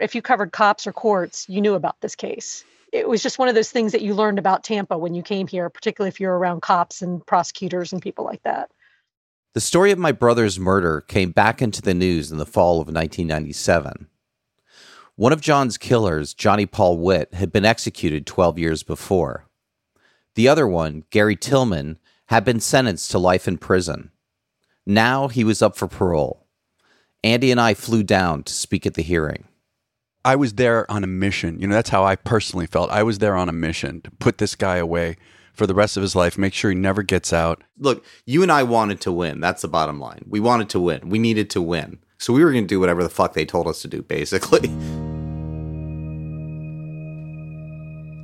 If you covered cops or courts, you knew about this case. It was just one of those things that you learned about Tampa when you came here, particularly if you're around cops and prosecutors and people like that. The story of my brother's murder came back into the news in the fall of 1997. One of John's killers, Johnny Paul Witt, had been executed 12 years before. The other one, Gary Tillman, had been sentenced to life in prison. Now he was up for parole. Andy and I flew down to speak at the hearing. I was there on a mission. You know, that's how I personally felt. I was there on a mission to put this guy away for the rest of his life, make sure he never gets out. Look, you and I wanted to win. That's the bottom line. We wanted to win. We needed to win. So we were going to do whatever the fuck they told us to do, basically.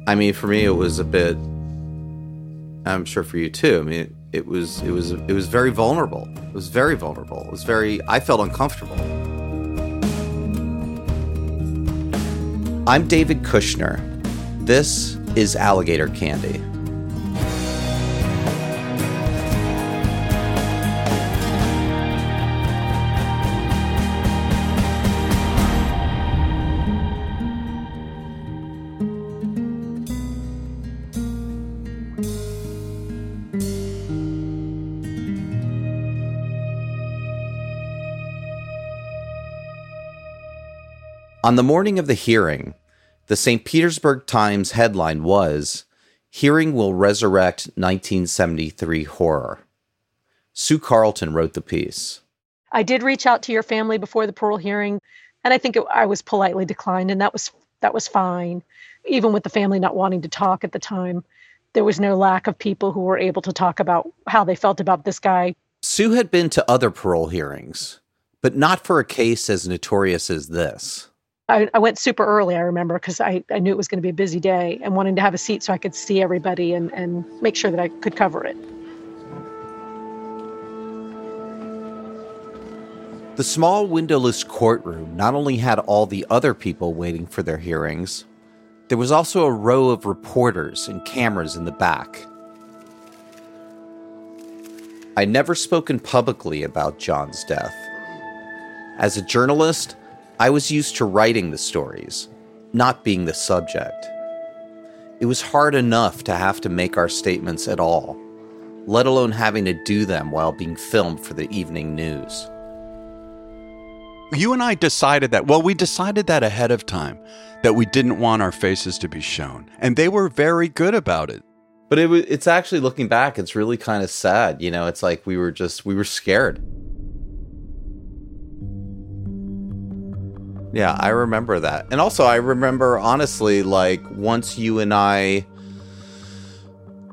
I mean, for me, it was a bit. I'm sure for you too. I mean, it, it was it was it was very vulnerable. It was very vulnerable. It was very. I felt uncomfortable. I'm David Kushner. This is Alligator Candy. On the morning of the hearing, the St. Petersburg Times headline was Hearing Will Resurrect 1973 Horror. Sue Carlton wrote the piece. I did reach out to your family before the parole hearing, and I think it, I was politely declined, and that was that was fine. Even with the family not wanting to talk at the time, there was no lack of people who were able to talk about how they felt about this guy. Sue had been to other parole hearings, but not for a case as notorious as this. I, I went super early, I remember, because I, I knew it was going to be a busy day and wanting to have a seat so I could see everybody and, and make sure that I could cover it. The small windowless courtroom not only had all the other people waiting for their hearings, there was also a row of reporters and cameras in the back. I'd never spoken publicly about John's death. As a journalist, I was used to writing the stories, not being the subject. It was hard enough to have to make our statements at all, let alone having to do them while being filmed for the evening news. You and I decided that. Well, we decided that ahead of time that we didn't want our faces to be shown, and they were very good about it. But it, it's actually looking back, it's really kind of sad. You know, it's like we were just we were scared. Yeah, I mm. remember that. And also, I remember honestly, like, once you and I.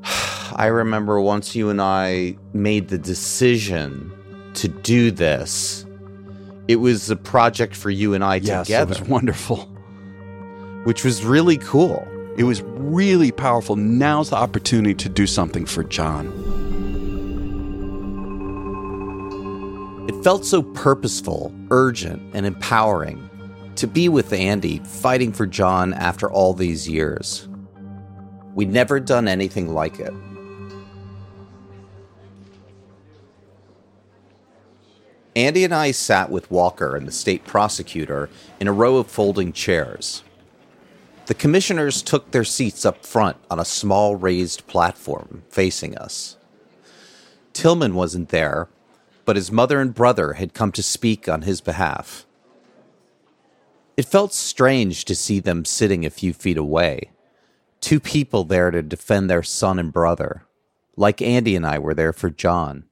I remember once you and I made the decision to do this, it was a project for you and I yes, together. It was wonderful. Which was really cool. It was really powerful. Now's the opportunity to do something for John. It felt so purposeful, urgent, and empowering to be with Andy fighting for John after all these years. We'd never done anything like it. Andy and I sat with Walker and the state prosecutor in a row of folding chairs. The commissioners took their seats up front on a small raised platform facing us. Tillman wasn't there, but his mother and brother had come to speak on his behalf. It felt strange to see them sitting a few feet away. Two people there to defend their son and brother, like Andy and I were there for John.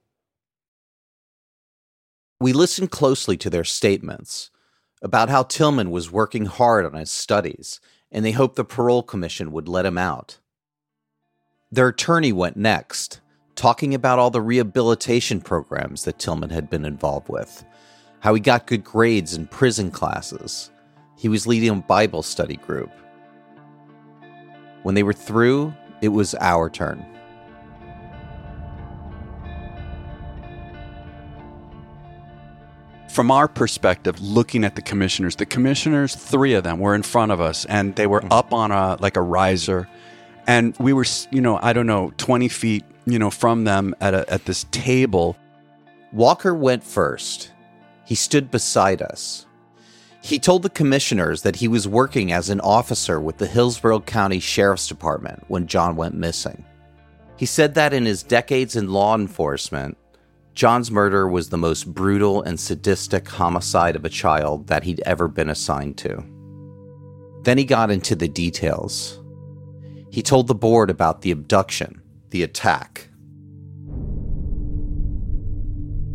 We listened closely to their statements about how Tillman was working hard on his studies and they hoped the parole commission would let him out. Their attorney went next, talking about all the rehabilitation programs that Tillman had been involved with, how he got good grades in prison classes, He was leading a Bible study group. When they were through, it was our turn. From our perspective, looking at the commissioners, the commissioners, three of them were in front of us and they were mm-hmm. up on a like a riser. And we were, you know, I don't know, 20 feet, you know, from them at, a, at this table. Walker went first. He stood beside us. He told the commissioners that he was working as an officer with the Hillsborough County Sheriff's Department when John went missing. He said that in his decades in law enforcement, John's murder was the most brutal and sadistic homicide of a child that he'd ever been assigned to. Then he got into the details. He told the board about the abduction, the attack.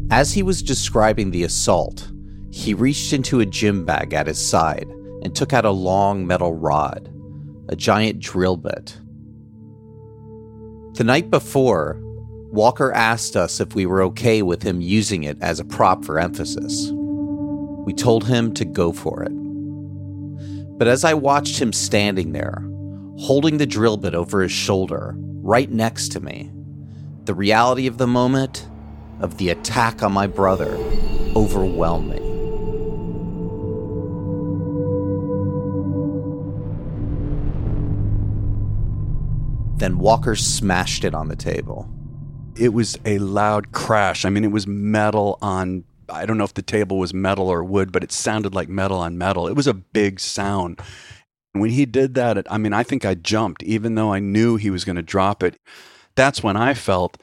As he was describing the assault, he reached into a gym bag at his side and took out a long metal rod, a giant drill bit. The night before, Walker asked us if we were okay with him using it as a prop for emphasis. We told him to go for it. But as I watched him standing there, holding the drill bit over his shoulder, right next to me, the reality of the moment, of the attack on my brother, overwhelmed me. Then Walker smashed it on the table it was a loud crash. I mean, it was metal on, I don't know if the table was metal or wood, but it sounded like metal on metal. It was a big sound. When he did that, I mean, I think I jumped, even though I knew he was going to drop it. That's when I felt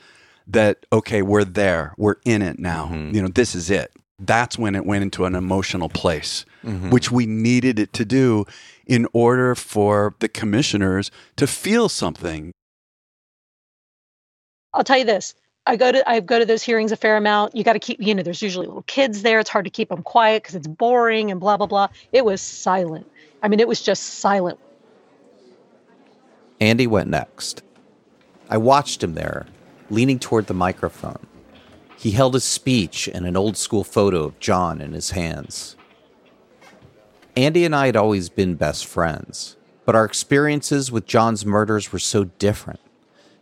that, okay, we're there. We're in it now. Mm-hmm. You know, this is it. That's when it went into an emotional place, mm-hmm. which we needed it to do in order for the commissioners to feel something. I'll tell you this. I go to I go to those hearings a fair amount. You got to keep, you know, there's usually little kids there. It's hard to keep them quiet because it's boring and blah blah blah. It was silent. I mean, it was just silent. Andy went next. I watched him there, leaning toward the microphone. He held his speech and an old school photo of John in his hands. Andy and I had always been best friends, but our experiences with John's murders were so different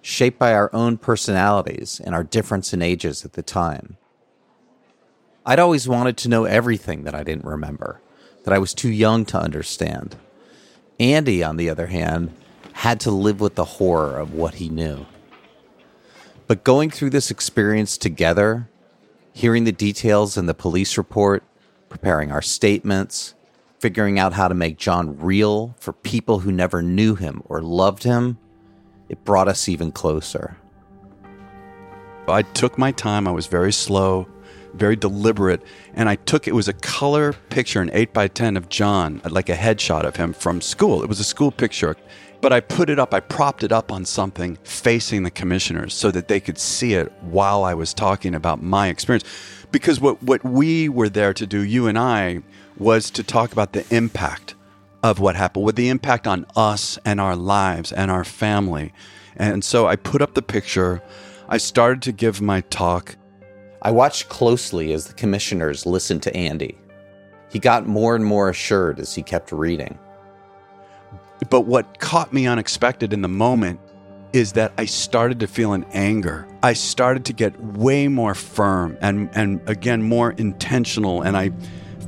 shaped by our own personalities and our difference in ages at the time. I'd always wanted to know everything that I didn't remember, that I was too young to understand. Andy, on the other hand, had to live with the horror of what he knew. But going through this experience together, hearing the details in the police report, preparing our statements, figuring out how to make John real for people who never knew him or loved him, it brought us even closer. I took my time. I was very slow, very deliberate, and I took it was a color picture, an eight by ten of John, like a headshot of him from school. It was a school picture, but I put it up. I propped it up on something facing the commissioners so that they could see it while I was talking about my experience. Because what what we were there to do, you and I, was to talk about the impact of what happened, with the impact on us and our lives and our family. And so I put up the picture. I started to give my talk. I watched closely as the commissioners listened to Andy. He got more and more assured as he kept reading. But what caught me unexpected in the moment is that I started to feel an anger. I started to get way more firm and, and again, more intentional. And I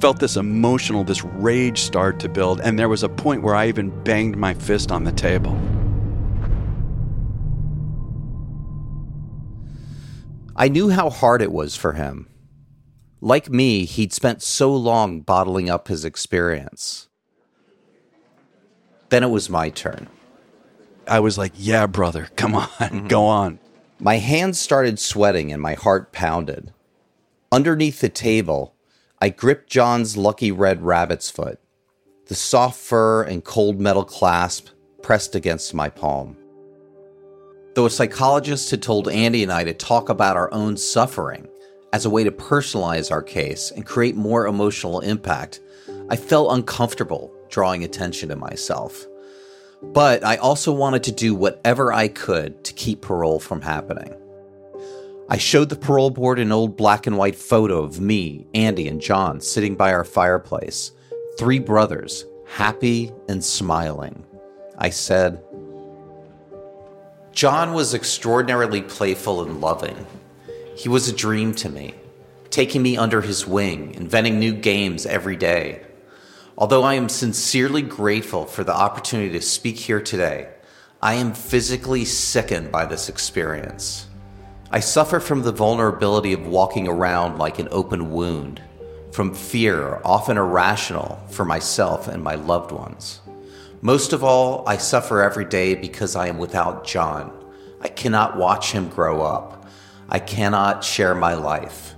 felt this emotional, this rage start to build, and there was a point where I even banged my fist on the table. I knew how hard it was for him. Like me, he'd spent so long bottling up his experience. Then it was my turn. I was like, yeah, brother, come on, mm-hmm. go on. My hands started sweating and my heart pounded. Underneath the table, I gripped John's lucky red rabbit's foot, the soft fur and cold metal clasp pressed against my palm. Though a psychologist had told Andy and I to talk about our own suffering as a way to personalize our case and create more emotional impact, I felt uncomfortable drawing attention to myself. But I also wanted to do whatever I could to keep parole from happening. I showed the parole board an old black and white photo of me, Andy, and John sitting by our fireplace, Three brothers, happy and smiling. I said, John was extraordinarily playful and loving. He was a dream to me, taking me under his wing, inventing new games every day. Although I am sincerely grateful for the opportunity to speak here today, I am physically sickened by this experience. I suffer from the vulnerability of walking around like an open wound, from fear, often irrational, for myself and my loved ones. Most of all, I suffer every day because I am without John. I cannot watch him grow up. I cannot share my life.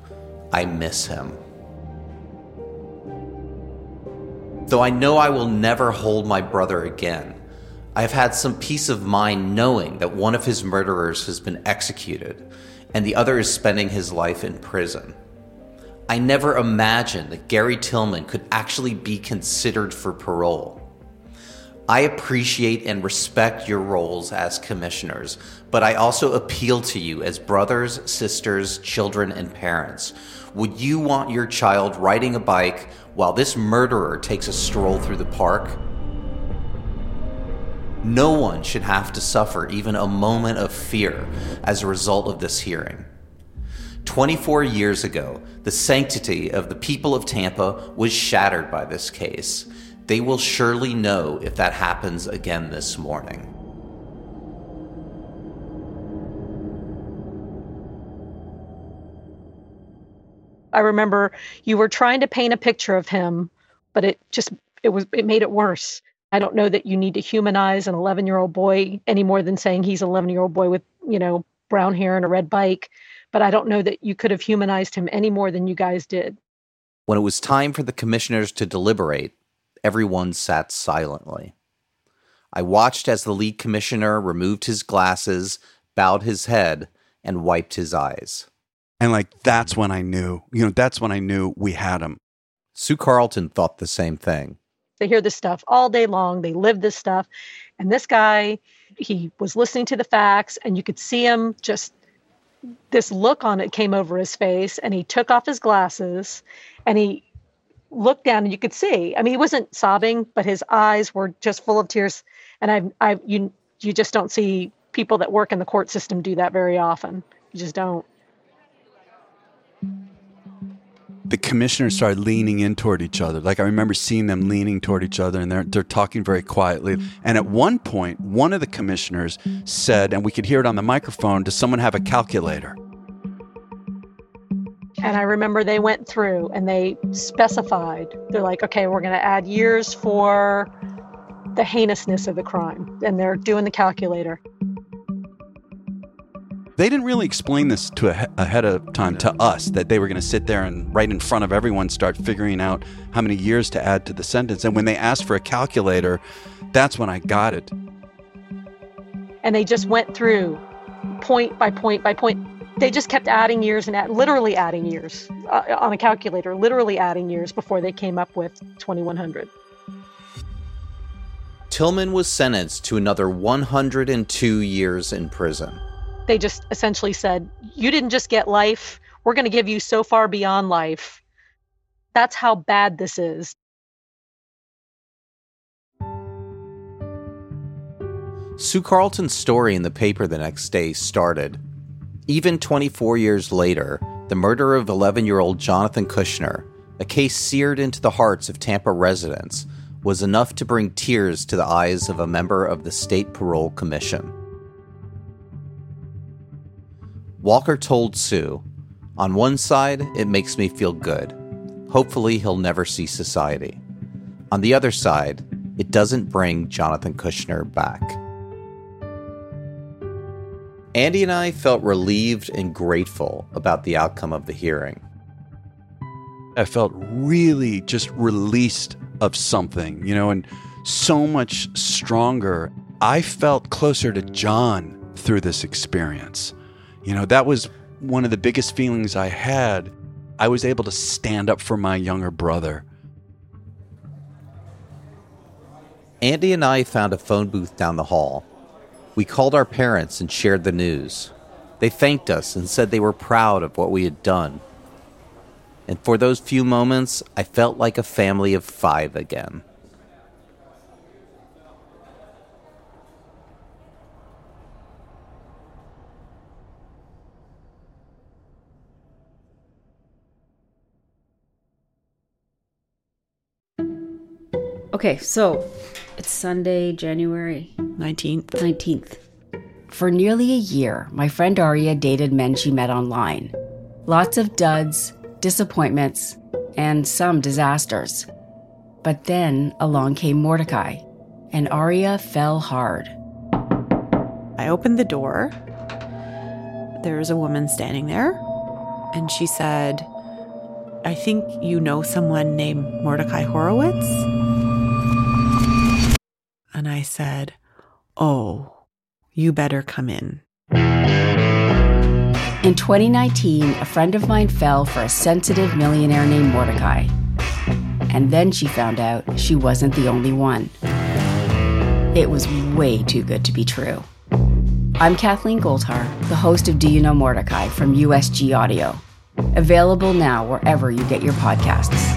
I miss him. Though I know I will never hold my brother again, I have had some peace of mind knowing that one of his murderers has been executed and the other is spending his life in prison. I never imagined that Gary Tillman could actually be considered for parole. I appreciate and respect your roles as commissioners, but I also appeal to you as brothers, sisters, children, and parents. Would you want your child riding a bike while this murderer takes a stroll through the park? No one should have to suffer even a moment of fear as a result of this hearing. 24 years ago, the sanctity of the people of Tampa was shattered by this case. They will surely know if that happens again this morning. I remember you were trying to paint a picture of him, but it just it was it made it worse. I don't know that you need to humanize an 11 year old boy any more than saying he's an 11 year old boy with you know brown hair and a red bike. But I don't know that you could have humanized him any more than you guys did. When it was time for the commissioners to deliberate, everyone sat silently. I watched as the lead commissioner removed his glasses, bowed his head, and wiped his eyes. And like that's when I knew, you know, that's when I knew we had him. Sue Carlton thought the same thing. They hear this stuff all day long. They live this stuff. And this guy, he was listening to the facts, and you could see him just this look on it came over his face, and he took off his glasses and he looked down and you could see. I mean, he wasn't sobbing, but his eyes were just full of tears. And I I you you just don't see people that work in the court system do that very often. You just don't the commissioners started leaning in toward each other. Like I remember seeing them leaning toward each other and they're, they're talking very quietly. And at one point, one of the commissioners said, and we could hear it on the microphone, does someone have a calculator? And I remember they went through and they specified, they're like, okay, we're going to add years for the heinousness of the crime. And they're doing the calculator. They didn't really explain this to a, ahead of time to us that they were going to sit there and right in front of everyone start figuring out how many years to add to the sentence. And when they asked for a calculator, that's when I got it. And they just went through point by point by point. They just kept adding years and add, literally adding years uh, on a calculator, literally adding years before they came up with 2100. Tillman was sentenced to another 102 years in prison they just essentially said, You didn't just get life, we're going to give you so far beyond life. That's how bad this is. Sue Carlton's story in the paper the next day started. Even 24 years later, the murder of 11 year old Jonathan Kushner, a case seared into the hearts of Tampa residents, was enough to bring tears to the eyes of a member of the State Parole Commission. Walker told Sue, On one side, it makes me feel good. Hopefully, he'll never see society. On the other side, it doesn't bring Jonathan Kushner back. Andy and I felt relieved and grateful about the outcome of the hearing. I felt really just released of something, you know, and so much stronger. I felt closer to John through this experience. You know, that was one of the biggest feelings I had. I was able to stand up for my younger brother. Andy and I found a phone booth down the hall. We called our parents and shared the news. They thanked us and said they were proud of what we had done. and for those few moments, I felt like a family of five again. Okay, so it's Sunday, January 19th. 19th. For nearly a year, my friend Aria dated men she met online. Lots of duds, disappointments, and some disasters. But then along came Mordecai, and Aria fell hard. I opened the door. There was a woman standing there, and she said, I think you know someone named Mordecai Horowitz. And I said, Oh, you better come in. In 2019, a friend of mine fell for a sensitive millionaire named Mordecai. And then she found out she wasn't the only one. It was way too good to be true. I'm Kathleen Goldhar, the host of Do You Know Mordecai from USG Audio. Available now wherever you get your podcasts.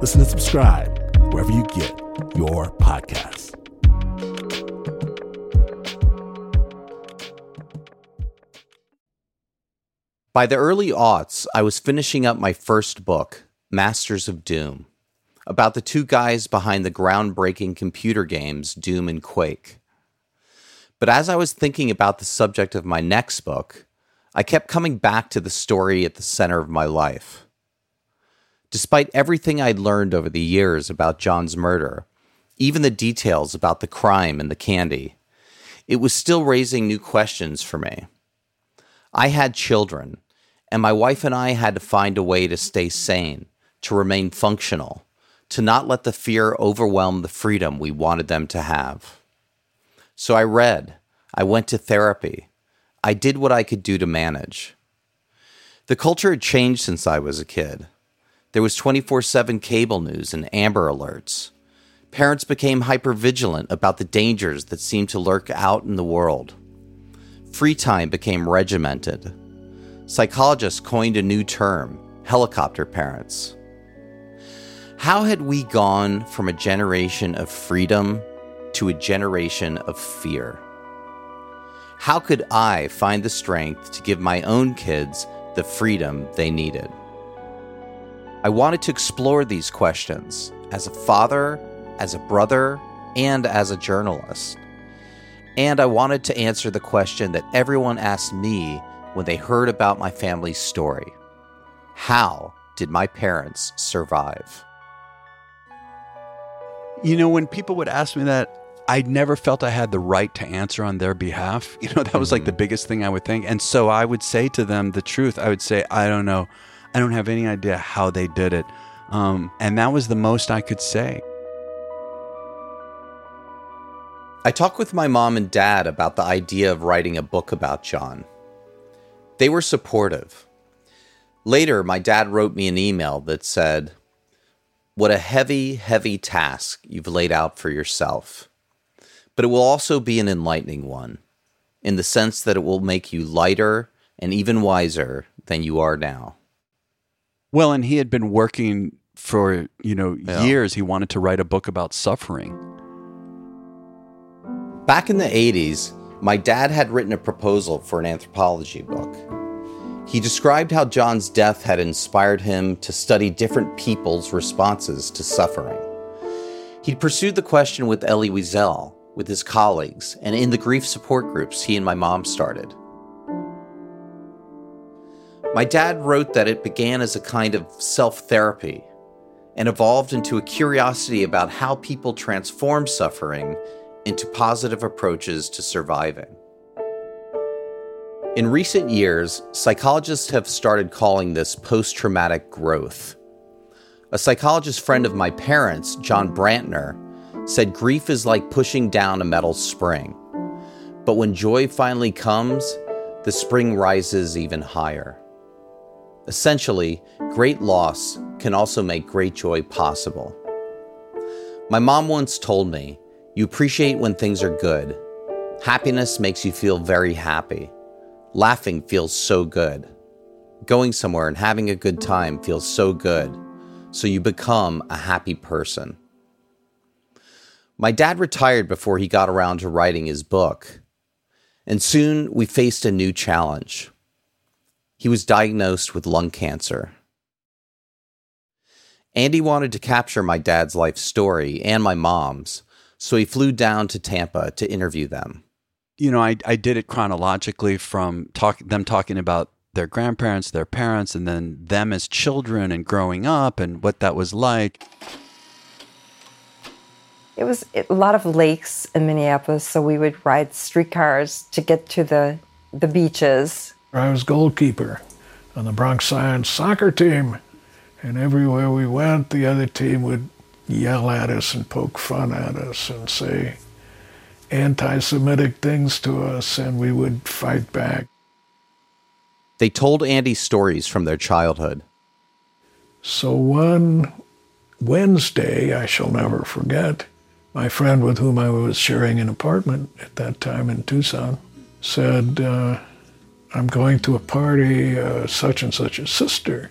Listen and subscribe wherever you get your podcasts. By the early aughts, I was finishing up my first book, Masters of Doom, about the two guys behind the groundbreaking computer games Doom and Quake. But as I was thinking about the subject of my next book, I kept coming back to the story at the center of my life. Despite everything I'd learned over the years about John's murder, even the details about the crime and the candy, it was still raising new questions for me. I had children, and my wife and I had to find a way to stay sane, to remain functional, to not let the fear overwhelm the freedom we wanted them to have. So I read, I went to therapy, I did what I could do to manage. The culture had changed since I was a kid. There was 24 7 cable news and Amber Alerts. Parents became hypervigilant about the dangers that seemed to lurk out in the world. Free time became regimented. Psychologists coined a new term helicopter parents. How had we gone from a generation of freedom to a generation of fear? How could I find the strength to give my own kids the freedom they needed? I wanted to explore these questions as a father, as a brother, and as a journalist. And I wanted to answer the question that everyone asked me when they heard about my family's story How did my parents survive? You know, when people would ask me that, I never felt I had the right to answer on their behalf. You know, that was like the mm-hmm. biggest thing I would think. And so I would say to them the truth. I would say, I don't know. I don't have any idea how they did it. Um, and that was the most I could say. I talked with my mom and dad about the idea of writing a book about John. They were supportive. Later, my dad wrote me an email that said, What a heavy, heavy task you've laid out for yourself. But it will also be an enlightening one, in the sense that it will make you lighter and even wiser than you are now. Well, and he had been working for, you know, Yeah. years. He wanted to write a book about suffering. Back in the 80s, my dad had written a proposal for an anthropology book. He described how John's death had inspired him to study different people's responses to suffering. He'd pursued the question with Elie Wiesel, with his colleagues, and in the grief support groups he and my mom started. My dad wrote that it began as a kind of self therapy and evolved into a curiosity about how people transform suffering into positive approaches to surviving. In recent years, psychologists have started calling this post traumatic growth. A psychologist friend of my parents, John Brantner, said grief is like pushing down a metal spring. But when joy finally comes, the spring rises even higher. Essentially, great loss can also make great joy possible. My mom once told me, You appreciate when things are good. Happiness makes you feel very happy. Laughing feels so good. Going somewhere and having a good time feels so good. So you become a happy person. My dad retired before he got around to writing his book. And soon we faced a new challenge. He was diagnosed with lung cancer. Andy wanted to capture my dad's life story and my mom's, so he flew down to Tampa to interview them you know, I, I did it chronologically from talk them talking about their grandparents, their parents, and then them as children and growing up and what that was like. It was a lot of lakes in Minneapolis, so we would ride streetcars to get to the the beaches. I was goalkeeper on the Bronx Science soccer team, and everywhere we went, the other team would yell at us and poke fun at us and say, anti Semitic things to us, and we would fight back. They told Andy stories from their childhood. So one Wednesday, I shall never forget, my friend with whom I was sharing an apartment at that time in Tucson said, uh, I'm going to a party, uh, such and such a sister,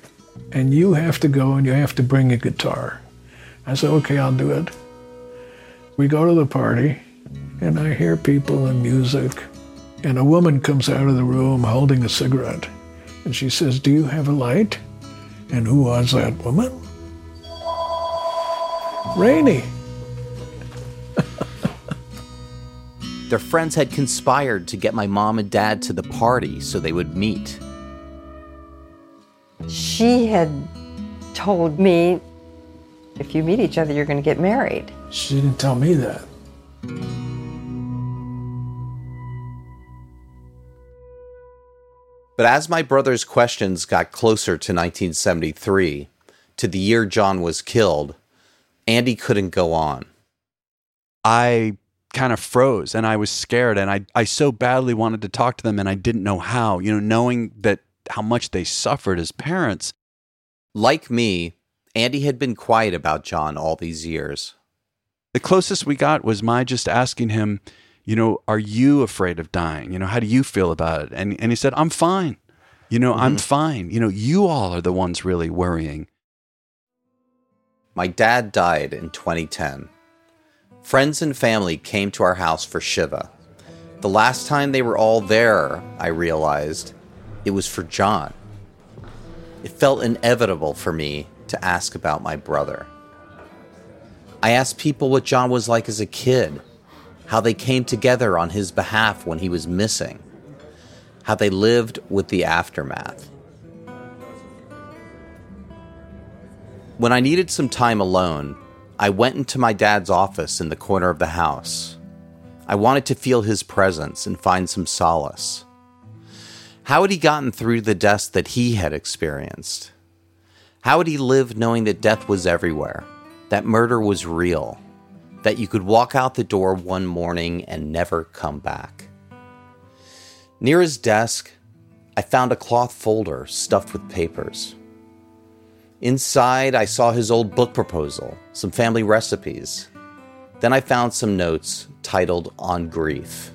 and you have to go and you have to bring a guitar. I said, okay, I'll do it. We go to the party, and I hear people and music. And a woman comes out of the room holding a cigarette. And she says, Do you have a light? And who was that woman? Rainey. Their friends had conspired to get my mom and dad to the party so they would meet. She had told me, if you meet each other, you're going to get married. She didn't tell me that. But as my brother's questions got closer to 1973, to the year John was killed, Andy couldn't go on. I kind of froze and I was scared and I, I so badly wanted to talk to them and I didn't know how, you know, knowing that how much they suffered as parents. Like me, Andy had been quiet about John all these years. The closest we got was my just asking him, you know, are you afraid of dying? You know, how do you feel about it? And and he said, I'm fine. You know, mm-hmm. I'm fine. You know, you all are the ones really worrying. My dad died in 2010. Friends and family came to our house for Shiva. The last time they were all there, I realized it was for John. It felt inevitable for me to ask about my brother. I asked people what John was like as a kid how they came together on his behalf when he was missing, how they lived with the aftermath. When I needed some time alone, I went into my dad's office in the corner of the house. I wanted to feel his presence and find some solace. How had he gotten through the death that he had experienced? How had he lived knowing that death was everywhere, that murder was real, that you could walk out the door one morning and never come back. Near his desk, I found a cloth folder stuffed with papers. Inside, I saw his old book proposal, some family recipes. Then I found some notes titled On Grief.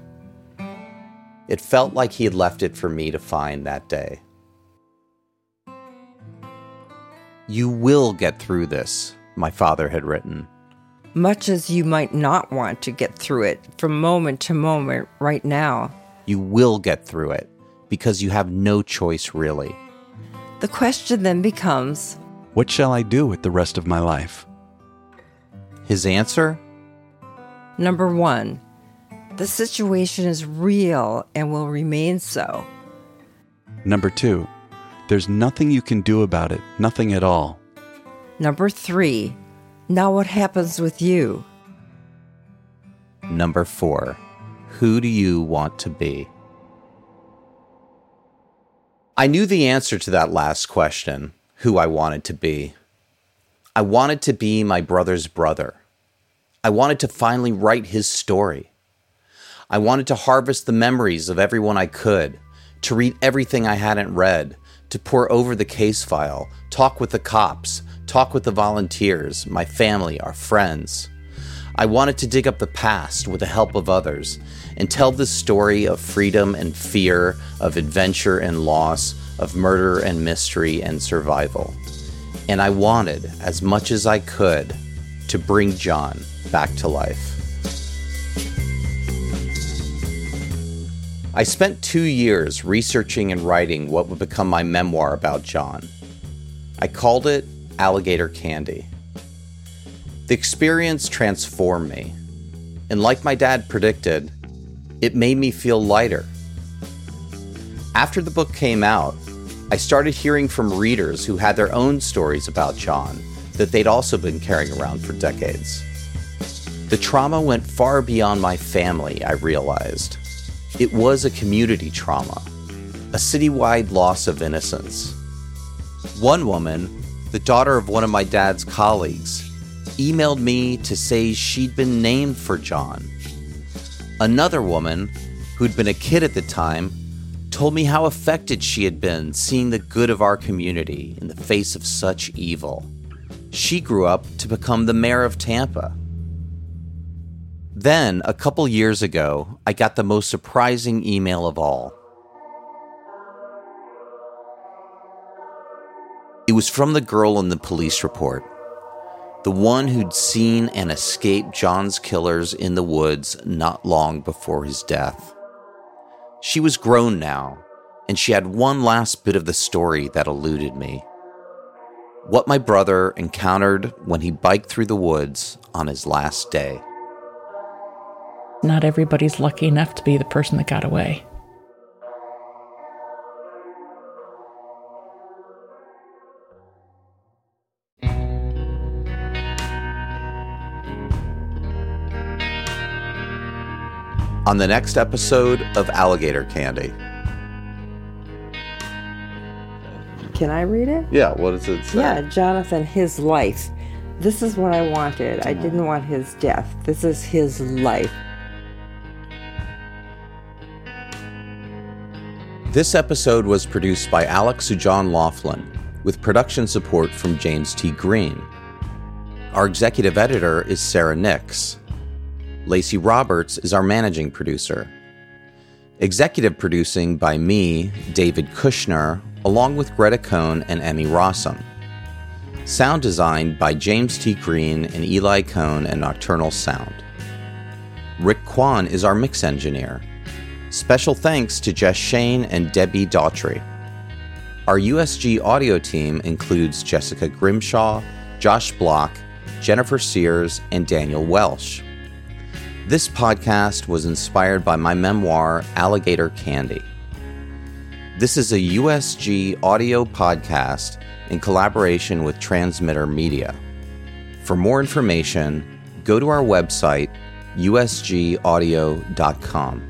It felt like he had left it for me to find that day. You will get through this, my father had written much as you might not want to get through it from moment to moment right now. You will get through it because you have no choice, really. The question then becomes What shall I do with the rest of my life? His answer? Number one, the situation is real and will remain so. Number two, there's nothing you can do about it, nothing at all. Number three, now, what happens with you? Number four, who do you want to be? I knew the answer to that last question who I wanted to be. I wanted to be my brother's brother. I wanted to finally write his story. I wanted to harvest the memories of everyone I could, to read everything I hadn't read, to pore over the case file, talk with the cops, talk with the volunteers, my family, our friends. I wanted to dig up the past with the help of others and tell the story of freedom and fear, of adventure and loss, of murder and mystery and survival. And I wanted, as much as I could, to bring John back to life. I spent two years researching and writing what would become my memoir about John. I called it Alligator Candy. The experience transformed me, and like my dad predicted, it made me feel lighter. After the book came out, I started hearing from readers who had their own stories about John that they'd also been carrying around for decades. The trauma went far beyond my family, I realized. It was a community trauma, a citywide loss of innocence. One woman, the daughter of one of my dad's colleagues, emailed me to say she'd been named for John. Another woman, who'd been a kid at the time, told me how affected she had been seeing the good of our community in the face of such evil. She grew up to become the mayor of Tampa. Then, a couple years ago, I got the most surprising email of all. It was from the girl in the police report, the one who'd seen and escaped John's killers in the woods not long before his death. She was grown now, and she had one last bit of the story that eluded me. What my brother encountered when he biked through the woods on his last day. Not everybody's lucky enough to be the person that got away. On the next episode of Alligator Candy. Can I read it? Yeah, what does it say? Yeah, Jonathan, his life. This is what I wanted. I didn't want his death. This is his life. This episode was produced by Alex Sujong Laughlin, with production support from James T. Green. Our executive editor is Sarah Nix. Lacey Roberts is our managing producer. Executive producing by me, David Kushner, along with Greta Cohn and Emmy Rossum. Sound design by James T. Green and Eli Cohn and Nocturnal Sound. Rick Kwan is our mix engineer. Special thanks to Jess Shane and Debbie Daughtry. Our USG audio team includes Jessica Grimshaw, Josh Block, Jennifer Sears, and Daniel Welsh. This podcast was inspired by my memoir, Alligator Candy. This is a USG audio podcast in collaboration with Transmitter Media. For more information, go to our website, usgaudio.com.